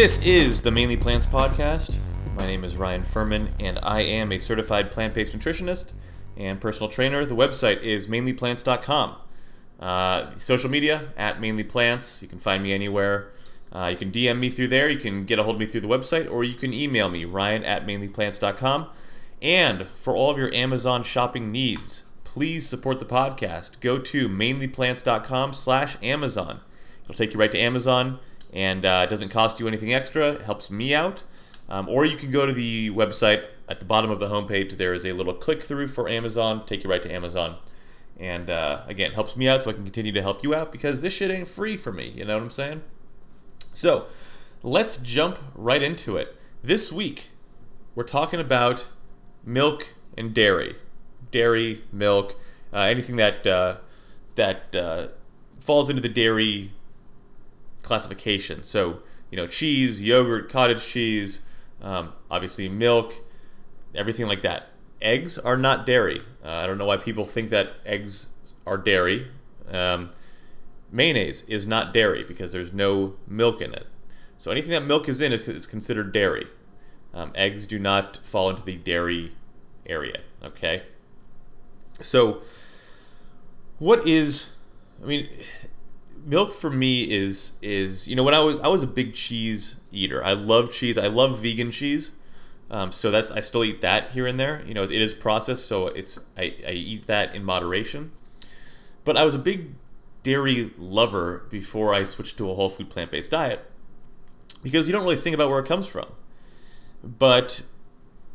This is the Mainly Plants Podcast. My name is Ryan Furman, and I am a certified plant based nutritionist and personal trainer. The website is mainlyplants.com. Uh, social media, at mainlyplants. You can find me anywhere. Uh, you can DM me through there. You can get a hold of me through the website, or you can email me, ryan at mainlyplants.com. And for all of your Amazon shopping needs, please support the podcast. Go to mainlyplants.com slash Amazon. It'll take you right to Amazon, and uh, it doesn't cost you anything extra. It helps me out. Um, or you can go to the website at the bottom of the homepage. There is a little click through for Amazon, take you right to Amazon. And uh, again, helps me out so I can continue to help you out because this shit ain't free for me. You know what I'm saying? So let's jump right into it. This week, we're talking about milk and dairy, dairy, milk, uh, anything that uh, that uh, falls into the dairy classification. So you know, cheese, yogurt, cottage cheese, um, obviously milk, everything like that. Eggs are not dairy. Uh, I don't know why people think that eggs are dairy. Um, mayonnaise is not dairy because there's no milk in it. So anything that milk is in is considered dairy. Um, eggs do not fall into the dairy area. Okay. So, what is? I mean, milk for me is is you know when I was I was a big cheese eater. I love cheese. I love vegan cheese. Um, so that's I still eat that here and there. You know, it is processed, so it's I, I eat that in moderation. But I was a big dairy lover before I switched to a whole food plant based diet because you don't really think about where it comes from. But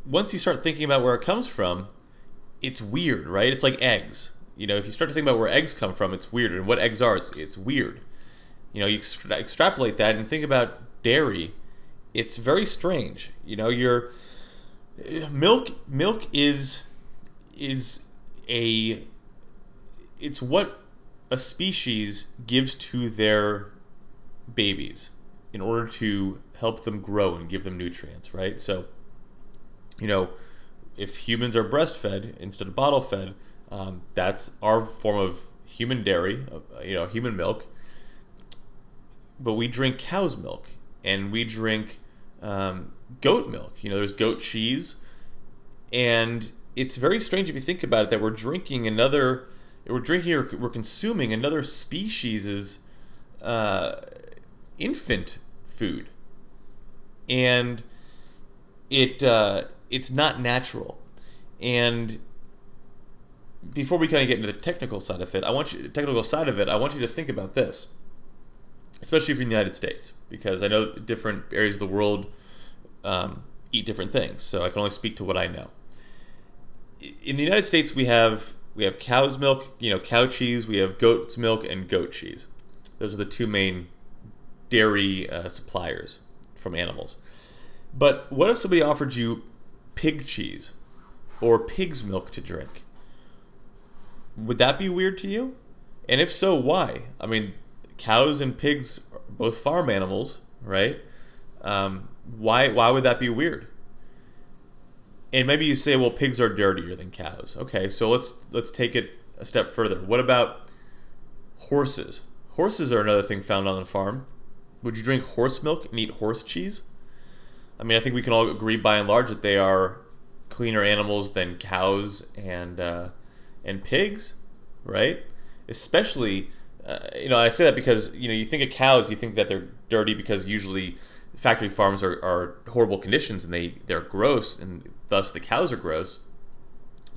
once you start thinking about where it comes from, it's weird, right? It's like eggs. You know, if you start to think about where eggs come from, it's weird. And what eggs are, it's, it's weird. You know, you extra- extrapolate that and think about dairy, it's very strange. You know, your milk milk is is a it's what a species gives to their babies in order to help them grow and give them nutrients, right? So, you know, if humans are breastfed instead of bottle fed, um, that's our form of human dairy, you know, human milk. But we drink cow's milk and we drink um, goat milk. You know, there's goat cheese. And it's very strange if you think about it that we're drinking another, we're drinking or we're consuming another species's uh, infant food. And it uh, it's not natural. And before we kind of get into the technical side of it, I want you technical side of it. I want you to think about this, especially if you're in the United States, because I know different areas of the world um, eat different things. So I can only speak to what I know. In the United States, we have we have cow's milk, you know, cow cheese. We have goat's milk and goat cheese. Those are the two main dairy uh, suppliers from animals. But what if somebody offered you pig cheese or pig's milk to drink? Would that be weird to you? And if so, why? I mean, cows and pigs are both farm animals, right? Um, why why would that be weird? And maybe you say, well, pigs are dirtier than cows. Okay, so let's let's take it a step further. What about horses? Horses are another thing found on the farm. Would you drink horse milk and eat horse cheese? I mean, I think we can all agree by and large that they are cleaner animals than cows and uh, and pigs, right? Especially, uh, you know, I say that because you know you think of cows, you think that they're dirty because usually factory farms are, are horrible conditions and they they're gross and thus the cows are gross.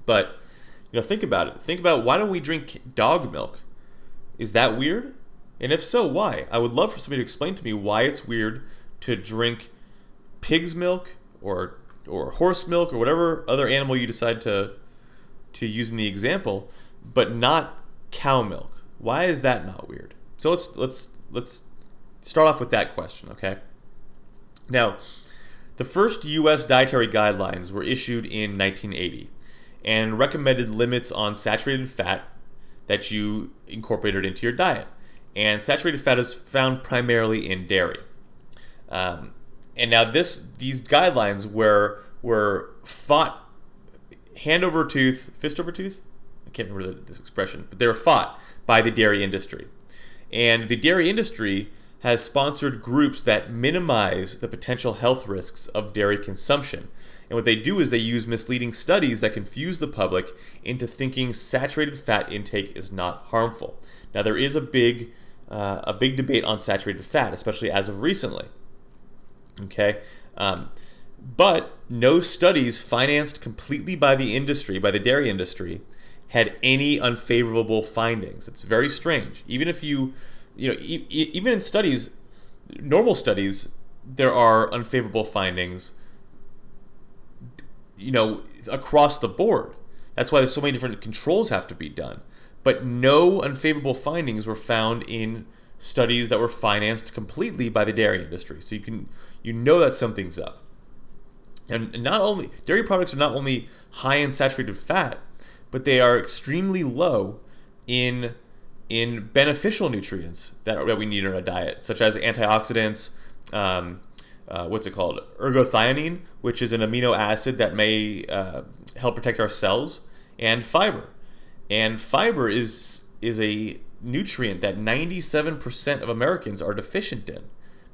But you know, think about it. Think about why don't we drink dog milk? Is that weird? And if so, why? I would love for somebody to explain to me why it's weird to drink pig's milk or or horse milk or whatever other animal you decide to to using the example, but not cow milk. Why is that not weird? So let's let's let's start off with that question, okay? Now, the first US dietary guidelines were issued in 1980 and recommended limits on saturated fat that you incorporated into your diet. And saturated fat is found primarily in dairy. Um, and now this these guidelines were were fought hand over tooth, fist over tooth. I can't remember this expression, but they were fought by the dairy industry, and the dairy industry has sponsored groups that minimize the potential health risks of dairy consumption. And what they do is they use misleading studies that confuse the public into thinking saturated fat intake is not harmful. Now there is a big uh, a big debate on saturated fat, especially as of recently. Okay, um, but no studies financed completely by the industry, by the dairy industry, had any unfavorable findings. It's very strange. Even if you, you know, e- even in studies, normal studies, there are unfavorable findings. You know, across the board. That's why there's so many different controls have to be done. But no unfavorable findings were found in studies that were financed completely by the dairy industry. So you can you know that something's up. And not only dairy products are not only high in saturated fat, but they are extremely low in in beneficial nutrients that, that we need in our diet, such as antioxidants. Um, uh, what's it called? Ergothioneine, which is an amino acid that may uh, help protect our cells, and fiber. And fiber is is a nutrient that 97% of Americans are deficient in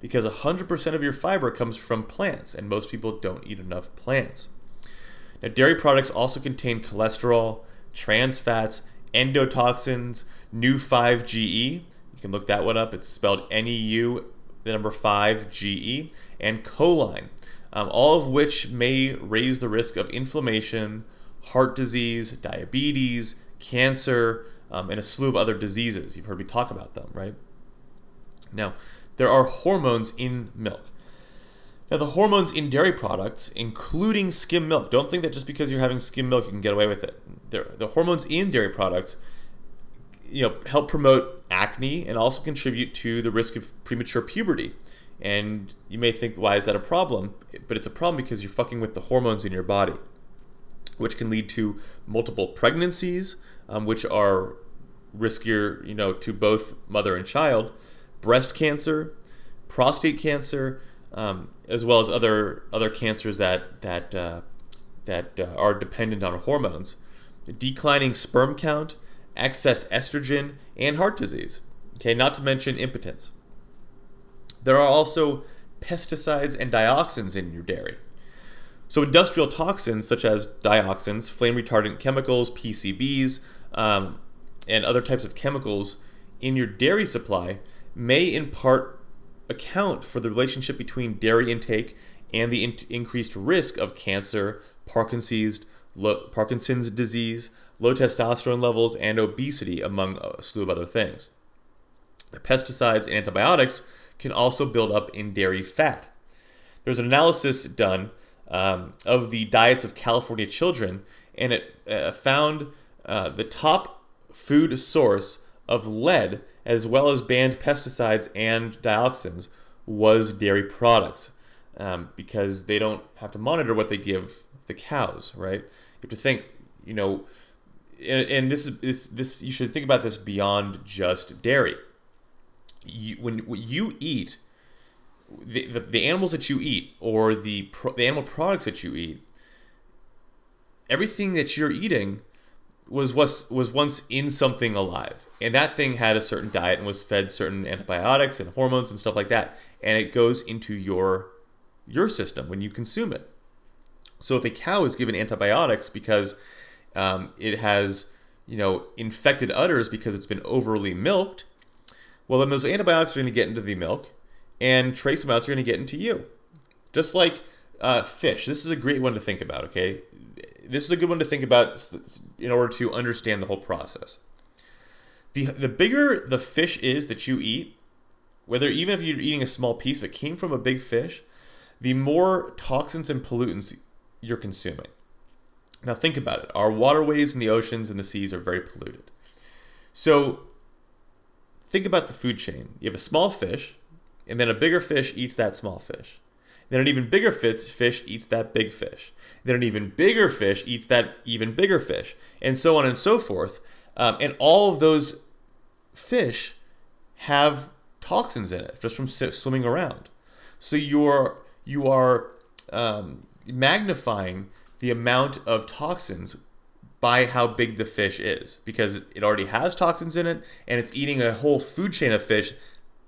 because 100% of your fiber comes from plants, and most people don't eat enough plants. Now, dairy products also contain cholesterol, trans fats, endotoxins, Neu5Ge. You can look that one up. It's spelled N E U, the number 5 GE, and choline, um, all of which may raise the risk of inflammation, heart disease, diabetes, cancer, um, and a slew of other diseases. You've heard me talk about them, right? Now, there are hormones in milk. Now, the hormones in dairy products, including skim milk, don't think that just because you're having skim milk you can get away with it. the hormones in dairy products, you know, help promote acne and also contribute to the risk of premature puberty. And you may think, why is that a problem? But it's a problem because you're fucking with the hormones in your body, which can lead to multiple pregnancies, um, which are riskier, you know, to both mother and child, breast cancer, prostate cancer, um, as well as other other cancers that that uh, that uh, are dependent on hormones, declining sperm count, excess estrogen, and heart disease. Okay, not to mention impotence. There are also pesticides and dioxins in your dairy. So, industrial toxins such as dioxins, flame retardant chemicals, PCBs, um, and other types of chemicals in your dairy supply may in part account for the relationship between dairy intake and the in- increased risk of cancer, Parkinson's, Parkinson's disease, low testosterone levels, and obesity, among a slew of other things. Pesticides and antibiotics can also build up in dairy fat. There's an analysis done um, of the diets of California children, and it uh, found uh, the top food source of lead, as well as banned pesticides and dioxins, was dairy products, um, because they don't have to monitor what they give the cows, right? You have to think, you know, and, and this is this this you should think about this beyond just dairy. You, when, when you eat the, the, the animals that you eat or the, pro, the animal products that you eat, everything that you're eating was was was once in something alive, and that thing had a certain diet and was fed certain antibiotics and hormones and stuff like that, and it goes into your your system when you consume it. So if a cow is given antibiotics because um, it has you know infected udders because it's been overly milked, well then those antibiotics are going to get into the milk, and trace amounts are going to get into you. Just like uh, fish. This is a great one to think about, okay? This is a good one to think about in order to understand the whole process. The, the bigger the fish is that you eat, whether even if you're eating a small piece, it came from a big fish, the more toxins and pollutants you're consuming. Now, think about it. Our waterways and the oceans and the seas are very polluted. So, think about the food chain. You have a small fish, and then a bigger fish eats that small fish. Then an even bigger fish eats that big fish. Then an even bigger fish eats that even bigger fish, and so on and so forth. Um, and all of those fish have toxins in it just from swimming around. So you're you are um, magnifying the amount of toxins by how big the fish is because it already has toxins in it and it's eating a whole food chain of fish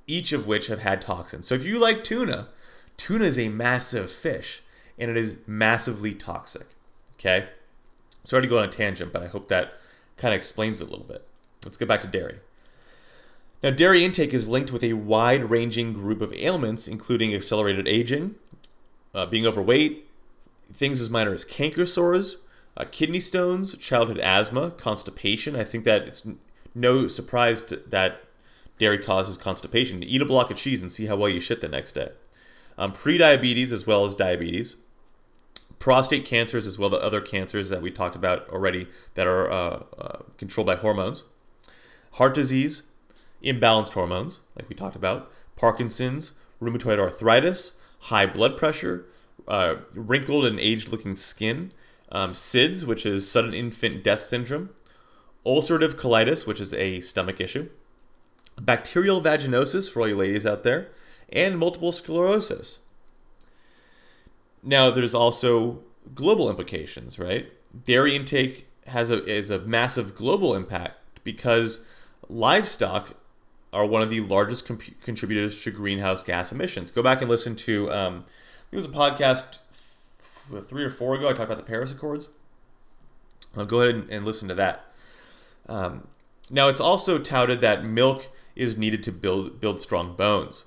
each of which have had toxins. So if you like tuna, tuna is a massive fish and it is massively toxic. Okay? Sorry to go on a tangent, but I hope that kind of explains it a little bit. Let's get back to dairy. Now, dairy intake is linked with a wide ranging group of ailments, including accelerated aging, uh, being overweight, things as minor as canker sores, uh, kidney stones, childhood asthma, constipation. I think that it's no surprise to, that dairy causes constipation. Eat a block of cheese and see how well you shit the next day. Um, pre-diabetes as well as diabetes, prostate cancers as well as other cancers that we talked about already that are uh, uh, controlled by hormones, heart disease, imbalanced hormones like we talked about, Parkinson's, rheumatoid arthritis, high blood pressure, uh, wrinkled and aged-looking skin, um, SIDS, which is sudden infant death syndrome, ulcerative colitis, which is a stomach issue, bacterial vaginosis for all you ladies out there, and multiple sclerosis. Now, there's also global implications, right? Dairy intake has a is a massive global impact because livestock are one of the largest comp- contributors to greenhouse gas emissions. Go back and listen to um, it was a podcast th- three or four ago. I talked about the Paris Accords. I'll go ahead and, and listen to that. Um, now, it's also touted that milk is needed to build build strong bones,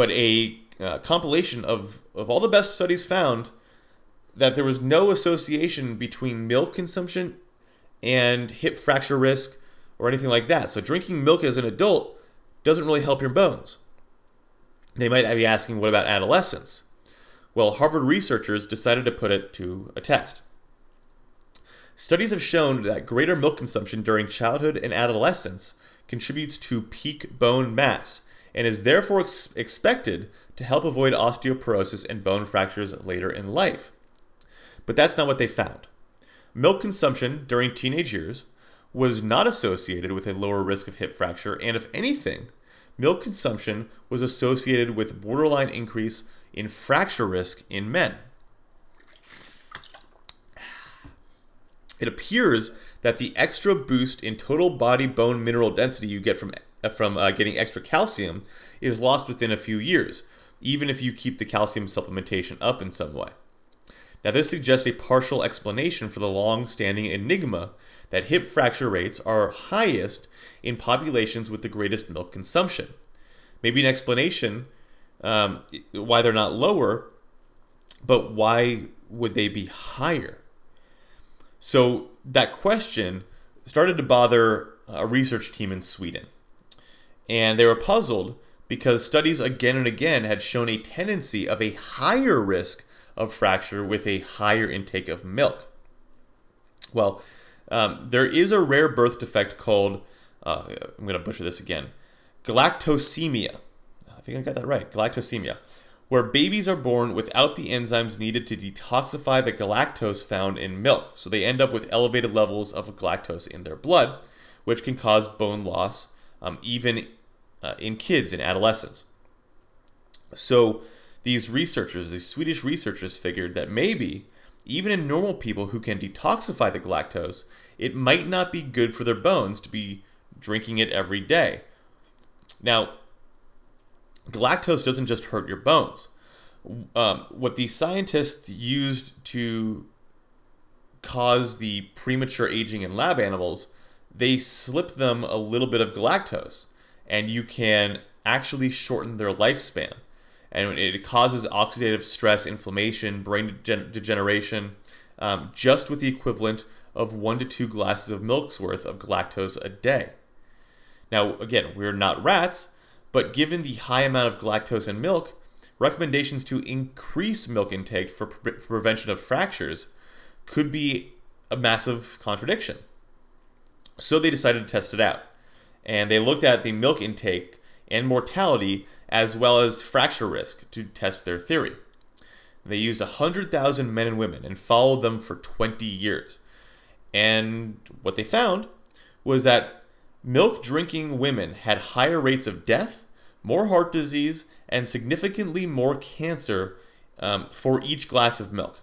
but a uh, compilation of of all the best studies found that there was no association between milk consumption and hip fracture risk or anything like that. So drinking milk as an adult doesn't really help your bones. They might be asking, what about adolescence? Well, Harvard researchers decided to put it to a test. Studies have shown that greater milk consumption during childhood and adolescence contributes to peak bone mass and is therefore ex- expected to help avoid osteoporosis and bone fractures later in life. But that's not what they found. Milk consumption during teenage years was not associated with a lower risk of hip fracture, and if anything, milk consumption was associated with borderline increase in fracture risk in men. It appears that the extra boost in total body bone mineral density you get from from uh, getting extra calcium is lost within a few years, even if you keep the calcium supplementation up in some way. Now, this suggests a partial explanation for the long standing enigma that hip fracture rates are highest in populations with the greatest milk consumption. Maybe an explanation um, why they're not lower, but why would they be higher? So that question started to bother a research team in Sweden. And they were puzzled because studies again and again had shown a tendency of a higher risk of fracture with a higher intake of milk. Well, um, there is a rare birth defect called, uh, I'm going to butcher this again, galactosemia. I think I got that right, galactosemia, where babies are born without the enzymes needed to detoxify the galactose found in milk. So they end up with elevated levels of galactose in their blood, which can cause bone loss um, even uh, in kids and adolescents. So these researchers, these Swedish researchers, figured that maybe even in normal people who can detoxify the galactose, it might not be good for their bones to be drinking it every day. Now, galactose doesn't just hurt your bones. Um, what the scientists used to cause the premature aging in lab animals, they slip them a little bit of galactose, and you can actually shorten their lifespan. And it causes oxidative stress, inflammation, brain degeneration, um, just with the equivalent of one to two glasses of milk's worth of galactose a day. Now, again, we're not rats, but given the high amount of galactose in milk, recommendations to increase milk intake for, pre- for prevention of fractures could be a massive contradiction. So they decided to test it out. And they looked at the milk intake and mortality as well as fracture risk to test their theory. They used 100,000 men and women and followed them for 20 years. And what they found was that milk drinking women had higher rates of death, more heart disease, and significantly more cancer um, for each glass of milk.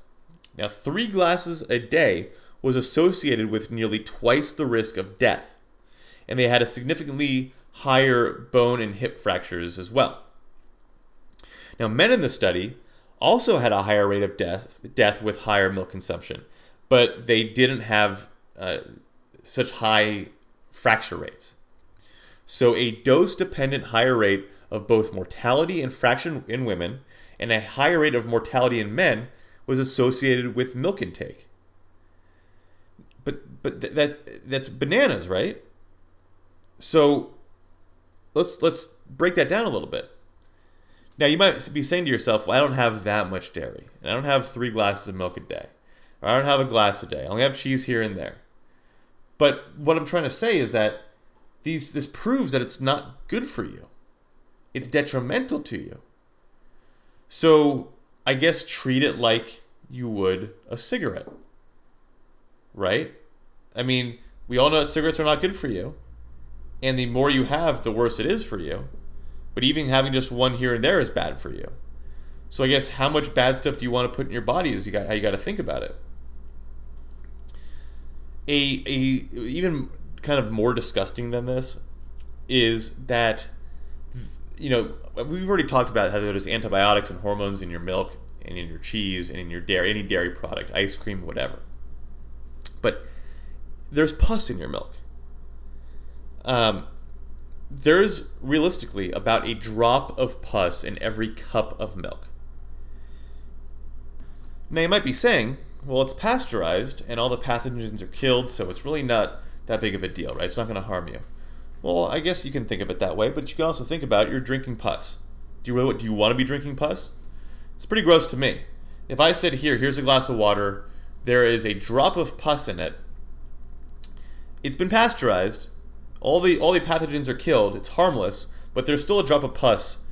Now, three glasses a day was associated with nearly twice the risk of death, and they had a significantly higher bone and hip fractures as well. Now, men in the study also had a higher rate of death, death with higher milk consumption, but they didn't have uh, such high fracture rates. So, a dose dependent higher rate of both mortality and fracture in women and a higher rate of mortality in men was associated with milk intake. But but th- that that's bananas, right? So let's let's break that down a little bit. Now you might be saying to yourself, "Well, I don't have that much dairy, and I don't have three glasses of milk a day, or I don't have a glass a day. I only have cheese here and there." But what I'm trying to say is that these this proves that it's not good for you. It's detrimental to you. So I guess treat it like you would a cigarette. Right? I mean, we all know that cigarettes are not good for you. And the more you have, the worse it is for you. But even having just one here and there is bad for you. So I guess how much bad stuff do you want to put in your body is you got how you got to think about it. A a even kind of more disgusting than this is that you know we've already talked about how there's antibiotics and hormones in your milk and in your cheese and in your dairy any dairy product ice cream whatever but there's pus in your milk um, there's realistically about a drop of pus in every cup of milk now you might be saying well it's pasteurized and all the pathogens are killed so it's really not that big of a deal right it's not going to harm you well, I guess you can think of it that way, but you can also think about you're drinking pus. Do you really do you want to be drinking pus? It's pretty gross to me. If I said here, here's a glass of water, there is a drop of pus in it. It's been pasteurized. All the all the pathogens are killed. It's harmless, but there's still a drop of pus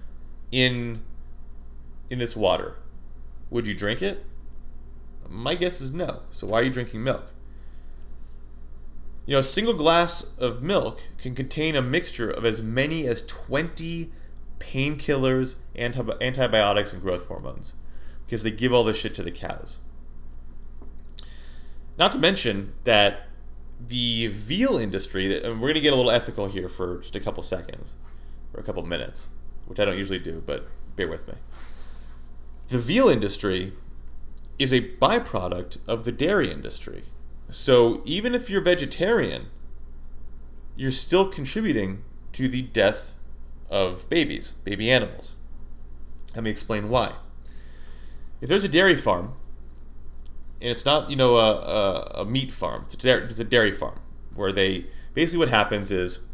in in this water. Would you drink it? My guess is no. So why are you drinking milk? You know, a single glass of milk can contain a mixture of as many as 20 painkillers, anti- antibiotics, and growth hormones because they give all this shit to the cows. Not to mention that the veal industry, and we're going to get a little ethical here for just a couple seconds or a couple minutes, which I don't usually do, but bear with me. The veal industry is a byproduct of the dairy industry. So even if you're vegetarian, you're still contributing to the death of babies, baby animals. Let me explain why. If there's a dairy farm, and it's not, you know, a, a, a meat farm, it's a, dairy, it's a dairy farm, where they basically what happens is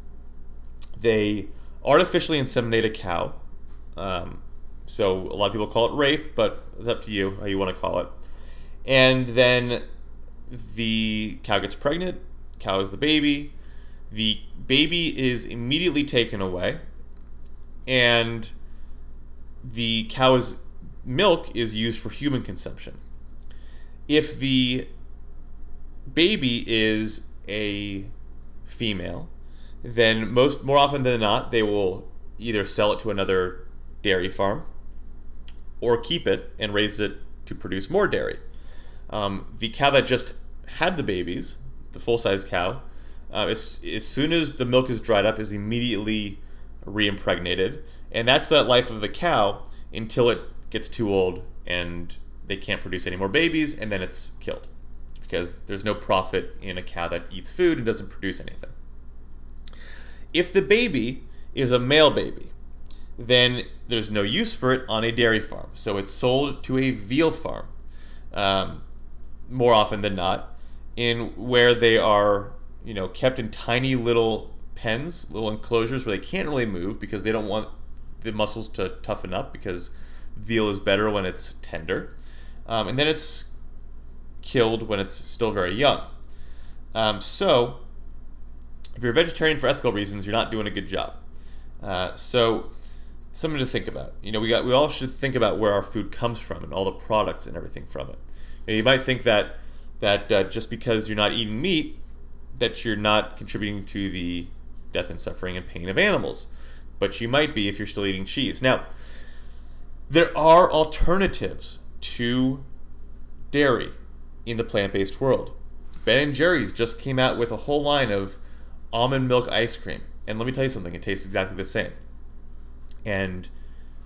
they artificially inseminate a cow. Um, so a lot of people call it rape, but it's up to you how you want to call it. And then the cow gets pregnant, cow is the baby, the baby is immediately taken away, and the cow's milk is used for human consumption. If the baby is a female, then most more often than not they will either sell it to another dairy farm or keep it and raise it to produce more dairy. Um, the cow that just had the babies, the full size cow, uh, as, as soon as the milk is dried up, is immediately reimpregnated. And that's the life of the cow until it gets too old and they can't produce any more babies, and then it's killed. Because there's no profit in a cow that eats food and doesn't produce anything. If the baby is a male baby, then there's no use for it on a dairy farm. So it's sold to a veal farm um, more often than not in where they are, you know, kept in tiny little pens, little enclosures where they can't really move because they don't want the muscles to toughen up because veal is better when it's tender. Um, and then it's killed when it's still very young. Um, so, if you're a vegetarian for ethical reasons, you're not doing a good job. Uh, so, something to think about. You know, we got we all should think about where our food comes from and all the products and everything from it. You, know, you might think that that uh, just because you're not eating meat, that you're not contributing to the death and suffering and pain of animals. But you might be if you're still eating cheese. Now, there are alternatives to dairy in the plant-based world. Ben and Jerry's just came out with a whole line of almond milk ice cream, And let me tell you something, it tastes exactly the same. And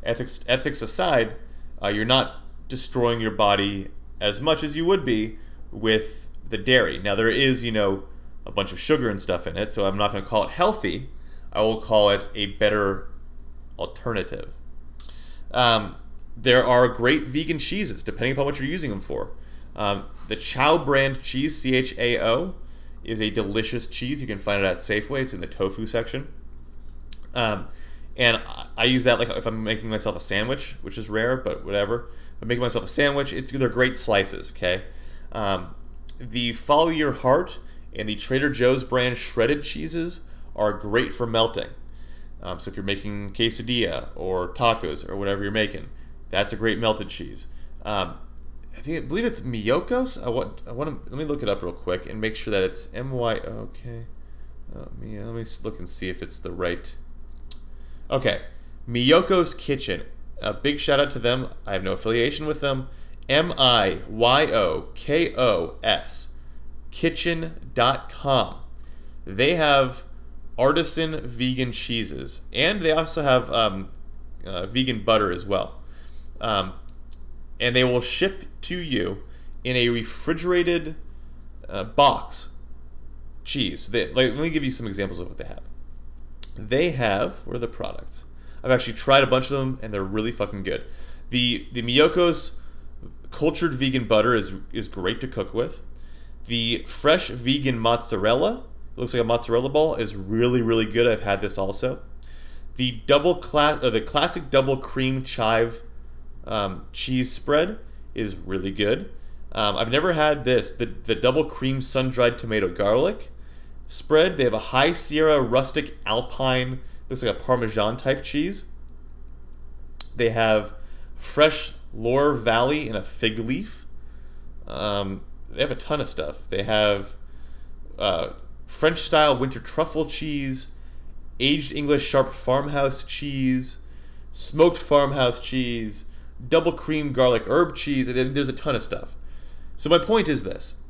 ethics ethics aside, uh, you're not destroying your body as much as you would be with the dairy. Now there is, you know, a bunch of sugar and stuff in it, so I'm not going to call it healthy. I will call it a better alternative. Um, there are great vegan cheeses, depending upon what you're using them for. Um, the Chao brand cheese, C H A O, is a delicious cheese. You can find it at Safeway. It's in the tofu section. Um, and I use that like if I'm making myself a sandwich, which is rare, but whatever. If I'm making myself a sandwich, it's they're great slices. Okay, um, the Follow Your Heart and the Trader Joe's brand shredded cheeses are great for melting. Um, so if you're making quesadilla or tacos or whatever you're making, that's a great melted cheese. Um, I think I believe it's Miyoko's. I want I want to let me look it up real quick and make sure that it's M Y O K. Oh, me, let me look and see if it's the right. Okay, Miyoko's Kitchen. A big shout out to them. I have no affiliation with them. M I Y O K O S kitchen.com. They have artisan vegan cheeses and they also have um, uh, vegan butter as well. Um, and they will ship to you in a refrigerated uh, box cheese. They, like, let me give you some examples of what they have. They have, what are the products? I've actually tried a bunch of them and they're really fucking good. The the Miyoko's cultured vegan butter is is great to cook with. The fresh vegan mozzarella, looks like a mozzarella ball, is really really good. I've had this also. The double class or the classic double cream chive um, cheese spread is really good. Um, I've never had this the the double cream sun dried tomato garlic spread. They have a high Sierra rustic alpine looks like a parmesan type cheese. They have fresh Loire Valley in a fig leaf. Um, they have a ton of stuff. They have uh, French style winter truffle cheese, aged English sharp farmhouse cheese, smoked farmhouse cheese, double cream garlic herb cheese, and there's a ton of stuff. So my point is this: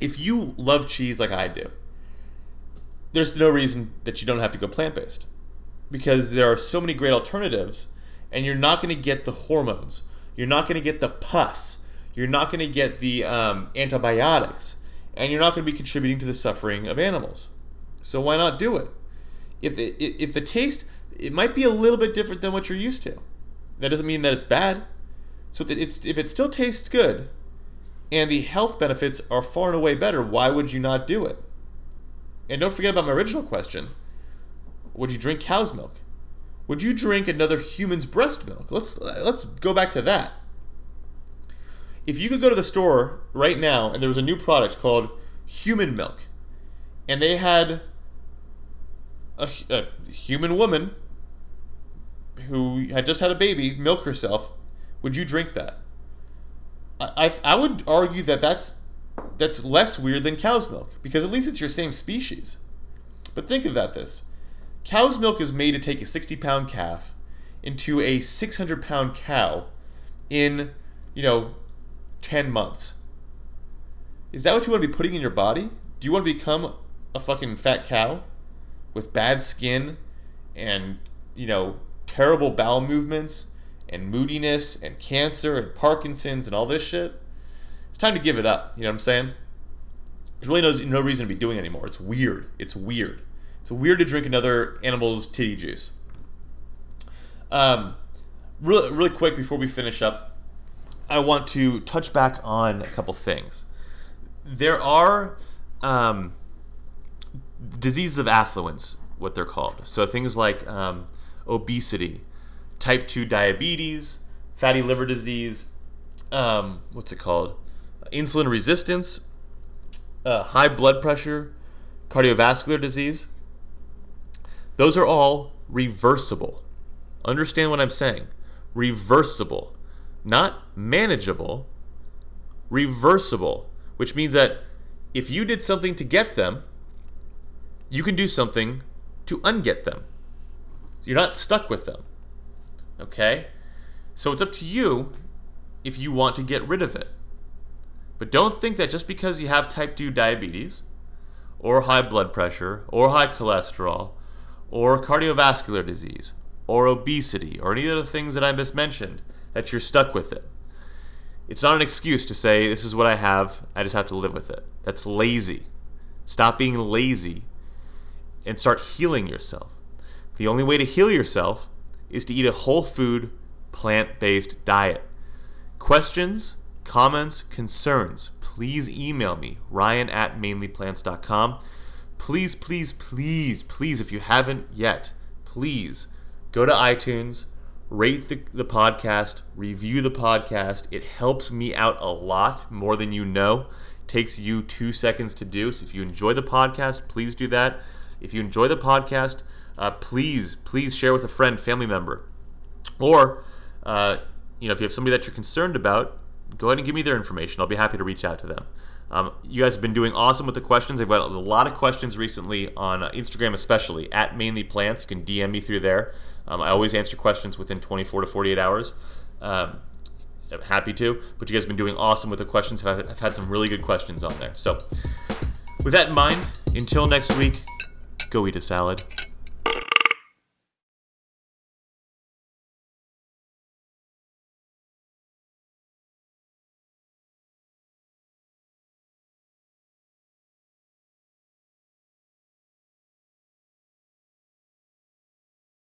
if you love cheese like I do, there's no reason that you don't have to go plant based, because there are so many great alternatives, and you're not going to get the hormones, you're not going to get the pus, you're not going to get the um, antibiotics, and you're not going to be contributing to the suffering of animals. So why not do it? If the, if the taste, it might be a little bit different than what you're used to. That doesn't mean that it's bad. So if, it's, if it still tastes good and the health benefits are far and away better, why would you not do it? And don't forget about my original question Would you drink cow's milk? Would you drink another human's breast milk? Let's, let's go back to that. If you could go to the store right now and there was a new product called human milk, and they had a, a human woman who had just had a baby milk herself, would you drink that? I, I, I would argue that that's that's less weird than cow's milk because at least it's your same species. But think about this: cow's milk is made to take a sixty pound calf into a six hundred pound cow in you know ten months. Is that what you want to be putting in your body? Do you want to become a fucking fat cow with bad skin and you know terrible bowel movements and moodiness and cancer and Parkinson's and all this shit, it's time to give it up. You know what I'm saying? There's really no, no reason to be doing it anymore. It's weird. It's weird. It's weird to drink another animal's titty juice. Um, really, really quick before we finish up, I want to touch back on a couple things. There are um, diseases of affluence, what they're called. So things like um, obesity, type 2 diabetes, fatty liver disease, um, what's it called? Insulin resistance, uh, high blood pressure, cardiovascular disease. Those are all reversible. Understand what I'm saying. Reversible. Not manageable, reversible, which means that if you did something to get them, you can do something to unget them. You're not stuck with them. Okay? So it's up to you if you want to get rid of it. But don't think that just because you have type 2 diabetes, or high blood pressure, or high cholesterol, or cardiovascular disease, or obesity, or any of the things that I mentioned, that you're stuck with it. It's not an excuse to say, this is what I have, I just have to live with it. That's lazy. Stop being lazy and start healing yourself. The only way to heal yourself is to eat a whole food, plant based diet. Questions, comments, concerns, please email me, ryan at mainlyplants.com. Please, please, please, please, if you haven't yet, please go to iTunes, rate the, the podcast, review the podcast. It helps me out a lot more than you know. It takes you two seconds to do. So if you enjoy the podcast, please do that. If you enjoy the podcast, uh, please, please share with a friend, family member, or uh, you know if you have somebody that you're concerned about, go ahead and give me their information. I'll be happy to reach out to them. Um, you guys have been doing awesome with the questions. I've got a lot of questions recently on uh, Instagram, especially at Mainly Plants. You can DM me through there. Um, I always answer questions within 24 to 48 hours. Um, I'm happy to, but you guys have been doing awesome with the questions. I've, I've had some really good questions on there. So, with that in mind, until next week, go eat a salad.